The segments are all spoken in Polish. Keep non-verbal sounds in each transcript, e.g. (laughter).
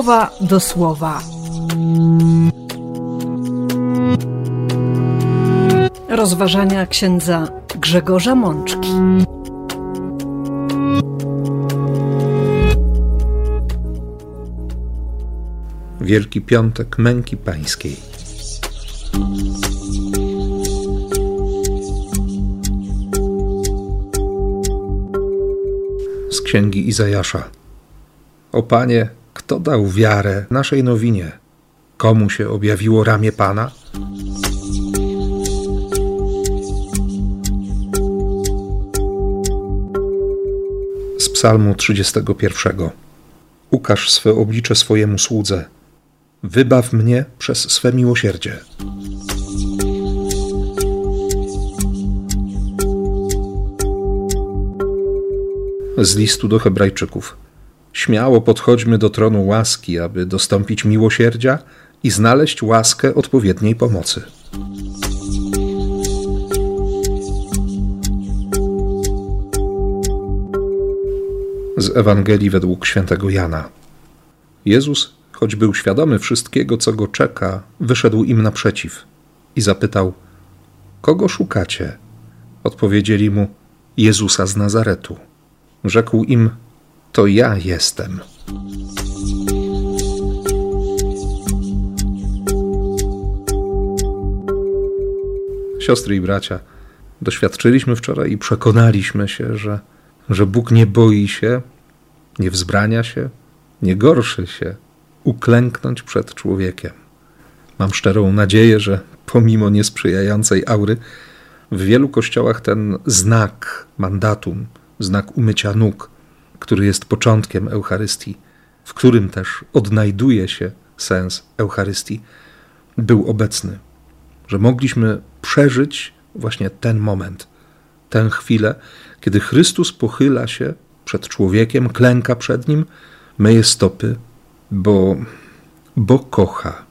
słowa do słowa. Rozważania księdza Grzegorza Mączki. Wielki Piątek Męki Pańskiej. Z księgi Izajasza. O Panie, kto dał wiarę naszej nowinie? Komu się objawiło ramię Pana? Z Psalmu 31. Ukaż swe oblicze swojemu słudze. Wybaw mnie przez swe miłosierdzie. Z listu do Hebrajczyków. Śmiało podchodźmy do tronu łaski, aby dostąpić miłosierdzia i znaleźć łaskę odpowiedniej pomocy. Z Ewangelii według świętego Jana. Jezus, choć był świadomy wszystkiego, co go czeka, wyszedł im naprzeciw i zapytał: Kogo szukacie? Odpowiedzieli mu: Jezusa z Nazaretu. Rzekł im: To ja jestem. Siostry i bracia, doświadczyliśmy wczoraj i przekonaliśmy się, że, że Bóg nie boi się, nie wzbrania się, nie gorszy się uklęknąć przed człowiekiem. Mam szczerą nadzieję, że pomimo niesprzyjającej aury, w wielu kościołach ten znak mandatum, znak umycia nóg, który jest początkiem Eucharystii, w którym też odnajduje się sens Eucharystii, był obecny, że mogliśmy przeżyć właśnie ten moment, tę chwilę, kiedy Chrystus pochyla się przed człowiekiem, klęka przed nim, myje stopy, bo, bo kocha.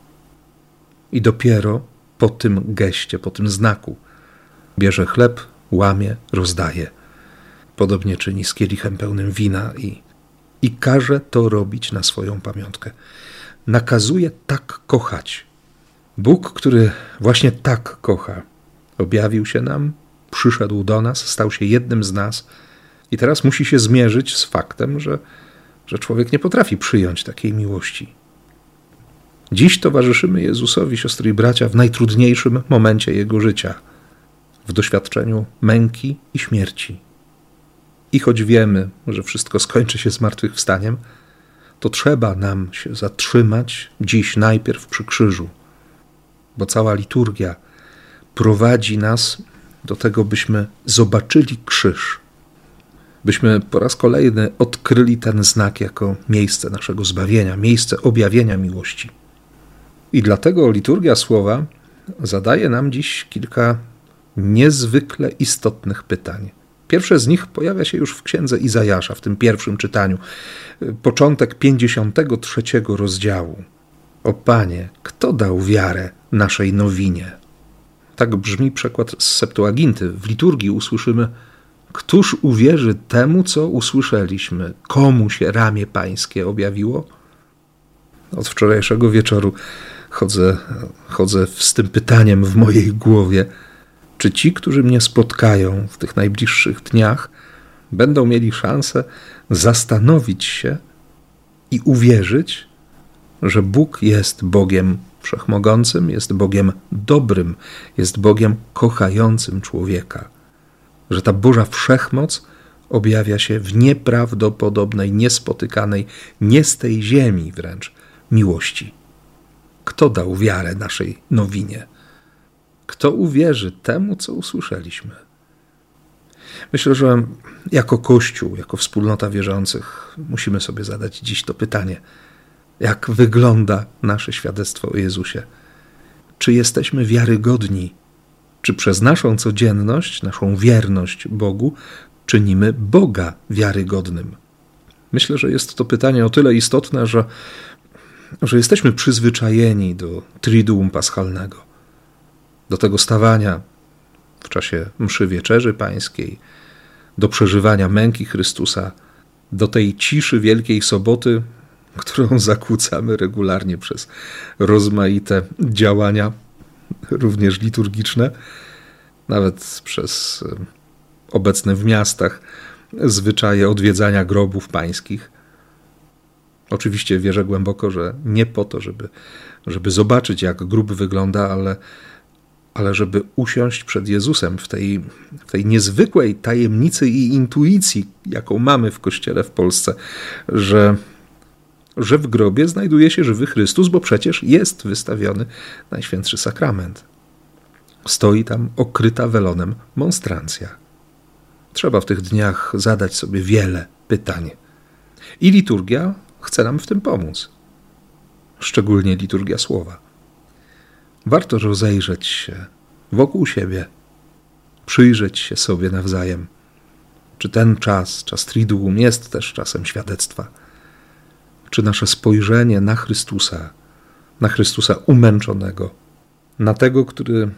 I dopiero po tym geście, po tym znaku bierze chleb, łamie, rozdaje. Podobnie czyni z kielichem pełnym wina i, i każe to robić na swoją pamiątkę. Nakazuje tak kochać. Bóg, który właśnie tak kocha, objawił się nam, przyszedł do nas, stał się jednym z nas i teraz musi się zmierzyć z faktem, że, że człowiek nie potrafi przyjąć takiej miłości. Dziś towarzyszymy Jezusowi, siostry i bracia, w najtrudniejszym momencie Jego życia, w doświadczeniu męki i śmierci. I choć wiemy, że wszystko skończy się zmartwychwstaniem, to trzeba nam się zatrzymać dziś najpierw przy krzyżu, bo cała liturgia prowadzi nas do tego, byśmy zobaczyli krzyż, byśmy po raz kolejny odkryli ten znak jako miejsce naszego zbawienia, miejsce objawienia miłości. I dlatego liturgia słowa zadaje nam dziś kilka niezwykle istotnych pytań. Pierwsze z nich pojawia się już w księdze Izajasza, w tym pierwszym czytaniu, początek 53 rozdziału. O Panie, kto dał wiarę naszej nowinie? Tak brzmi przekład z Septuaginty. W liturgii usłyszymy: Któż uwierzy temu, co usłyszeliśmy? Komu się ramię pańskie objawiło? Od wczorajszego wieczoru chodzę, chodzę z tym pytaniem w mojej głowie czy ci, którzy mnie spotkają w tych najbliższych dniach, będą mieli szansę zastanowić się i uwierzyć, że Bóg jest Bogiem wszechmogącym, jest Bogiem dobrym, jest Bogiem kochającym człowieka, że ta Boża wszechmoc objawia się w nieprawdopodobnej, niespotykanej, nie z tej ziemi wręcz miłości. Kto dał wiarę naszej nowinie? Kto uwierzy temu, co usłyszeliśmy? Myślę, że jako Kościół, jako wspólnota wierzących, musimy sobie zadać dziś to pytanie: jak wygląda nasze świadectwo o Jezusie? Czy jesteśmy wiarygodni? Czy przez naszą codzienność, naszą wierność Bogu czynimy Boga wiarygodnym? Myślę, że jest to pytanie o tyle istotne, że, że jesteśmy przyzwyczajeni do Triduum Paschalnego do tego stawania w czasie mszy wieczerzy pańskiej, do przeżywania męki Chrystusa, do tej ciszy Wielkiej Soboty, (laughs) którą zakłócamy regularnie przez rozmaite działania, również liturgiczne, nawet przez e, obecne w miastach zwyczaje odwiedzania grobów pańskich. Oczywiście wierzę głęboko, że nie po to, żeby, żeby zobaczyć, jak grób wygląda, ale, ale żeby usiąść przed Jezusem w tej, w tej niezwykłej tajemnicy i intuicji, jaką mamy w kościele w Polsce, że, że w grobie znajduje się żywy Chrystus, bo przecież jest wystawiony Najświętszy Sakrament. Stoi tam okryta welonem monstrancja. Trzeba w tych dniach zadać sobie wiele pytań. I liturgia chce nam w tym pomóc. Szczególnie liturgia słowa. Warto rozejrzeć się wokół siebie, przyjrzeć się sobie nawzajem. Czy ten czas, czas Triduum, jest też czasem świadectwa? Czy nasze spojrzenie na Chrystusa, na Chrystusa umęczonego, na tego, który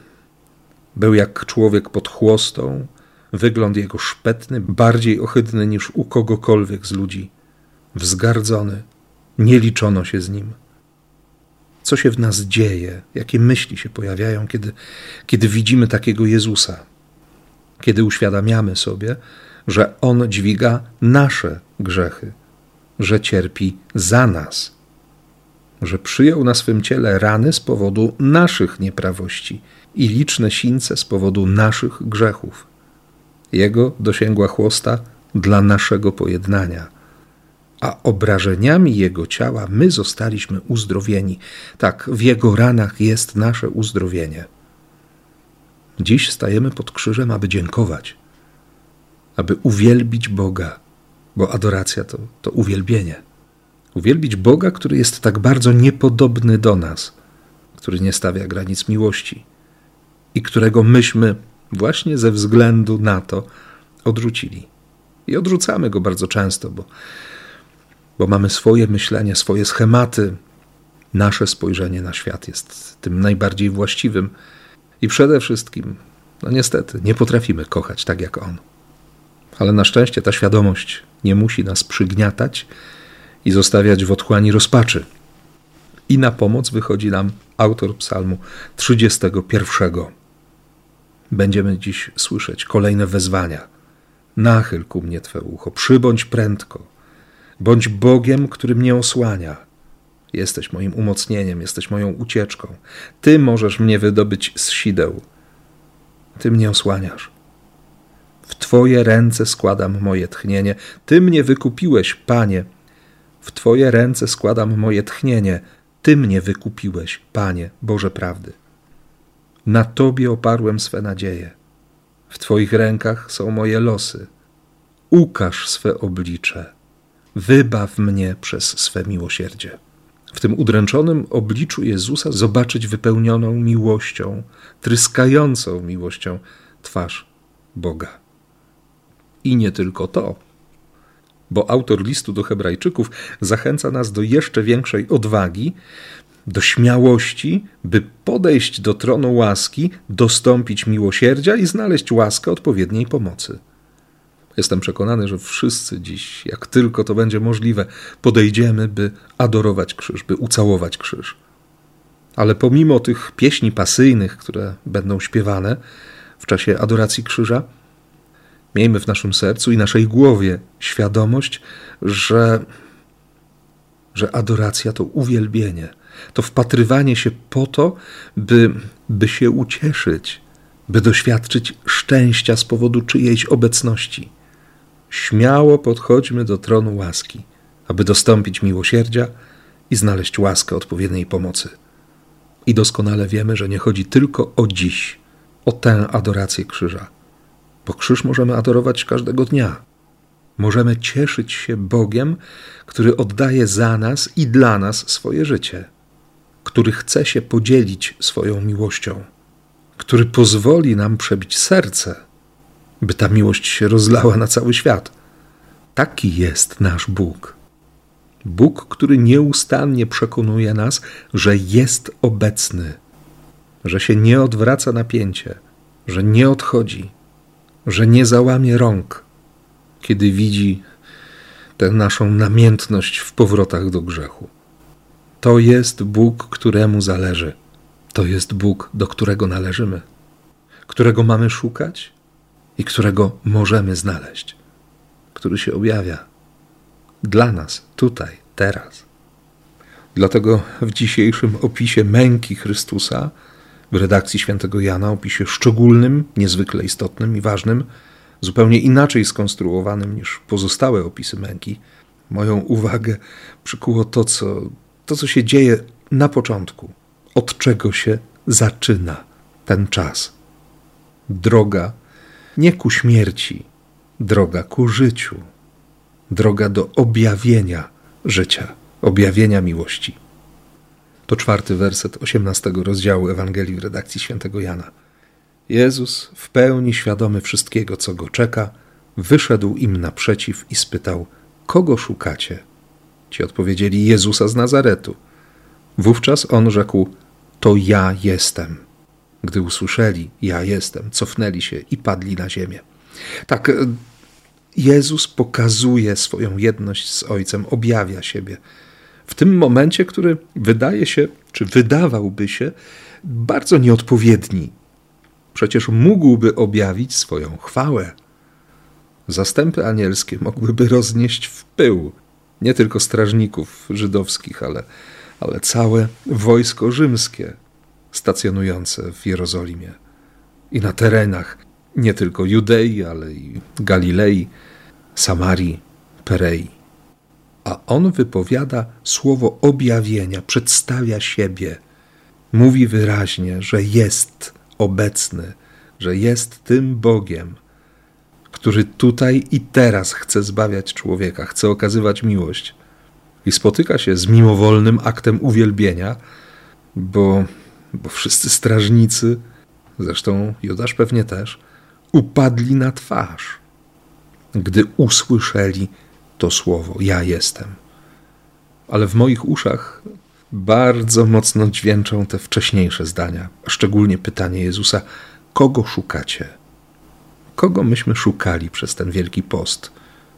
był jak człowiek pod chłostą, wygląd jego szpetny, bardziej ohydny niż u kogokolwiek z ludzi, wzgardzony, nie liczono się z nim. Co się w nas dzieje, jakie myśli się pojawiają, kiedy, kiedy widzimy takiego Jezusa, kiedy uświadamiamy sobie, że On dźwiga nasze grzechy, że cierpi za nas, że przyjął na swym ciele rany z powodu naszych nieprawości i liczne sińce z powodu naszych grzechów. Jego dosięgła chłosta dla naszego pojednania, a obrażeniami Jego ciała my zostaliśmy uzdrowieni. Tak, w Jego ranach jest nasze uzdrowienie. Dziś stajemy pod krzyżem, aby dziękować, aby uwielbić Boga, bo adoracja to, to uwielbienie. Uwielbić Boga, który jest tak bardzo niepodobny do nas, który nie stawia granic miłości i którego myśmy właśnie ze względu na to odrzucili. I odrzucamy go bardzo często, bo, bo mamy swoje myślenie, swoje schematy. Nasze spojrzenie na świat jest tym najbardziej właściwym i przede wszystkim, no niestety, nie potrafimy kochać tak jak on. Ale na szczęście ta świadomość nie musi nas przygniatać i zostawiać w otchłani rozpaczy. I na pomoc wychodzi nam autor Psalmu 31 będziemy dziś słyszeć kolejne wezwania. Nachyl ku mnie Twe ucho, przybądź prędko, bądź Bogiem, który mnie osłania. Jesteś moim umocnieniem, jesteś moją ucieczką. Ty możesz mnie wydobyć z sideł. Ty mnie osłaniasz. W Twoje ręce składam moje tchnienie. Ty mnie wykupiłeś, Panie. W Twoje ręce składam moje tchnienie. Ty mnie wykupiłeś, Panie, Boże prawdy. Na Tobie oparłem swe nadzieje. W Twoich rękach są moje losy. Ukaż swe oblicze. Wybaw mnie przez swe miłosierdzie. W tym udręczonym obliczu Jezusa zobaczyć wypełnioną miłością, tryskającą miłością twarz Boga. I nie tylko to, bo autor listu do Hebrajczyków zachęca nas do jeszcze większej odwagi, do śmiałości, by podejść do tronu łaski, dostąpić miłosierdzia i znaleźć łaskę odpowiedniej pomocy. Jestem przekonany, że wszyscy dziś, jak tylko to będzie możliwe, podejdziemy, by adorować krzyż, by ucałować krzyż. Ale pomimo tych pieśni pasyjnych, które będą śpiewane w czasie adoracji krzyża, miejmy w naszym sercu i naszej głowie świadomość, że, że adoracja to uwielbienie – to wpatrywanie się po to, by, by się ucieszyć, by doświadczyć szczęścia z powodu czyjejś obecności. Śmiało podchodźmy do tronu łaski, aby dostąpić miłosierdzia i znaleźć łaskę odpowiedniej pomocy. I doskonale wiemy, że nie chodzi tylko o dziś, o tę adorację krzyża, bo krzyż możemy adorować każdego dnia. Możemy cieszyć się Bogiem, który oddaje za nas i dla nas swoje życie który chce się podzielić swoją miłością, który pozwoli nam przebić serce, by ta miłość się rozlała na cały świat. Taki jest nasz Bóg. Bóg, który nieustannie przekonuje nas, że jest obecny, że się nie odwraca napięcie, że nie odchodzi, że nie załamie rąk, kiedy widzi tę naszą namiętność w powrotach do grzechu. To jest Bóg, któremu zależy. To jest Bóg, do którego należymy, którego mamy szukać i którego możemy znaleźć, który się objawia dla nas tutaj, teraz. Dlatego w dzisiejszym opisie męki Chrystusa, w redakcji świętego Jana, opisie szczególnym, niezwykle istotnym i ważnym, zupełnie inaczej skonstruowanym niż pozostałe opisy męki, moją uwagę przykuło to, co, to, co się dzieje na początku, od czego się zaczyna ten czas. Droga nie ku śmierci, droga ku życiu, droga do objawienia życia, objawienia miłości. To czwarty werset osiemnastego rozdziału Ewangelii w redakcji świętego Jana. Jezus, w pełni świadomy wszystkiego, co go czeka, wyszedł im naprzeciw i spytał: Kogo szukacie? Ci odpowiedzieli: Jezusa z Nazaretu. Wówczas on rzekł: To ja jestem. Gdy usłyszeli: Ja jestem, cofnęli się i padli na ziemię. Tak, e, Jezus pokazuje swoją jedność z Ojcem, objawia siebie. W tym momencie, który wydaje się, czy wydawałby się bardzo nieodpowiedni Przecież mógłby objawić swoją chwałę. Zastępy anielskie mogłyby roznieść w pył nie tylko strażników żydowskich, ale, ale całe wojsko rzymskie stacjonujące w Jerozolimie i na terenach nie tylko Judei, ale i Galilei, Samarii, Perei. A on wypowiada słowo objawienia, przedstawia siebie, mówi wyraźnie, że jest obecny, że jest tym Bogiem, który tutaj i teraz chce zbawiać człowieka, chce okazywać miłość. I spotyka się z mimowolnym aktem uwielbienia, bo, bo wszyscy strażnicy, zresztą Judasz pewnie też, upadli na twarz, gdy usłyszeli to słowo: Ja jestem. Ale w moich uszach bardzo mocno dźwięczą te wcześniejsze zdania, szczególnie pytanie Jezusa: kogo szukacie? Kogo myśmy szukali przez ten wielki post?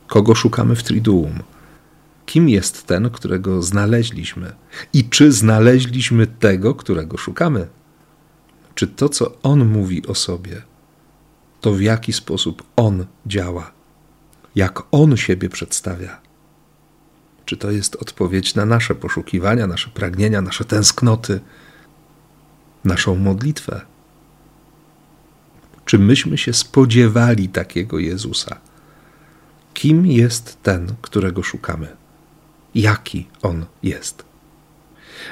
Kogo szukamy w Triduum? Kim jest ten, którego znaleźliśmy? I czy znaleźliśmy tego, którego szukamy? Czy to, co on mówi o sobie, to w jaki sposób on działa? Jak on siebie przedstawia? Czy to jest odpowiedź na nasze poszukiwania, nasze pragnienia, nasze tęsknoty, naszą modlitwę? Czy myśmy się spodziewali takiego Jezusa? Kim jest ten, którego szukamy? Jaki on jest?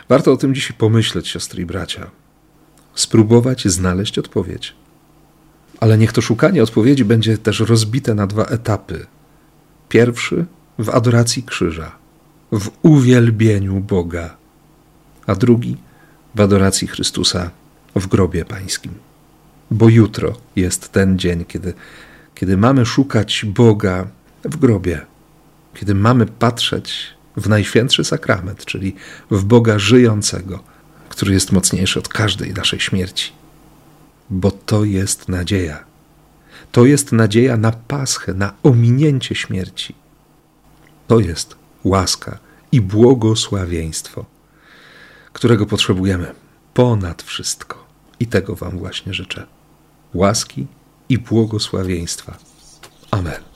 Warto o tym dzisiaj pomyśleć, siostry i bracia. Spróbować znaleźć odpowiedź. Ale niech to szukanie odpowiedzi będzie też rozbite na dwa etapy. Pierwszy w adoracji krzyża, w uwielbieniu Boga, a drugi w adoracji Chrystusa w grobie pańskim. Bo jutro jest ten dzień, kiedy, kiedy mamy szukać Boga w grobie, kiedy mamy patrzeć w najświętszy sakrament, czyli w Boga żyjącego, który jest mocniejszy od każdej naszej śmierci. Bo to jest nadzieja. To jest nadzieja na paschę, na ominięcie śmierci. To jest łaska i błogosławieństwo, którego potrzebujemy ponad wszystko. I tego Wam właśnie życzę. Łaski i błogosławieństwa. Amen.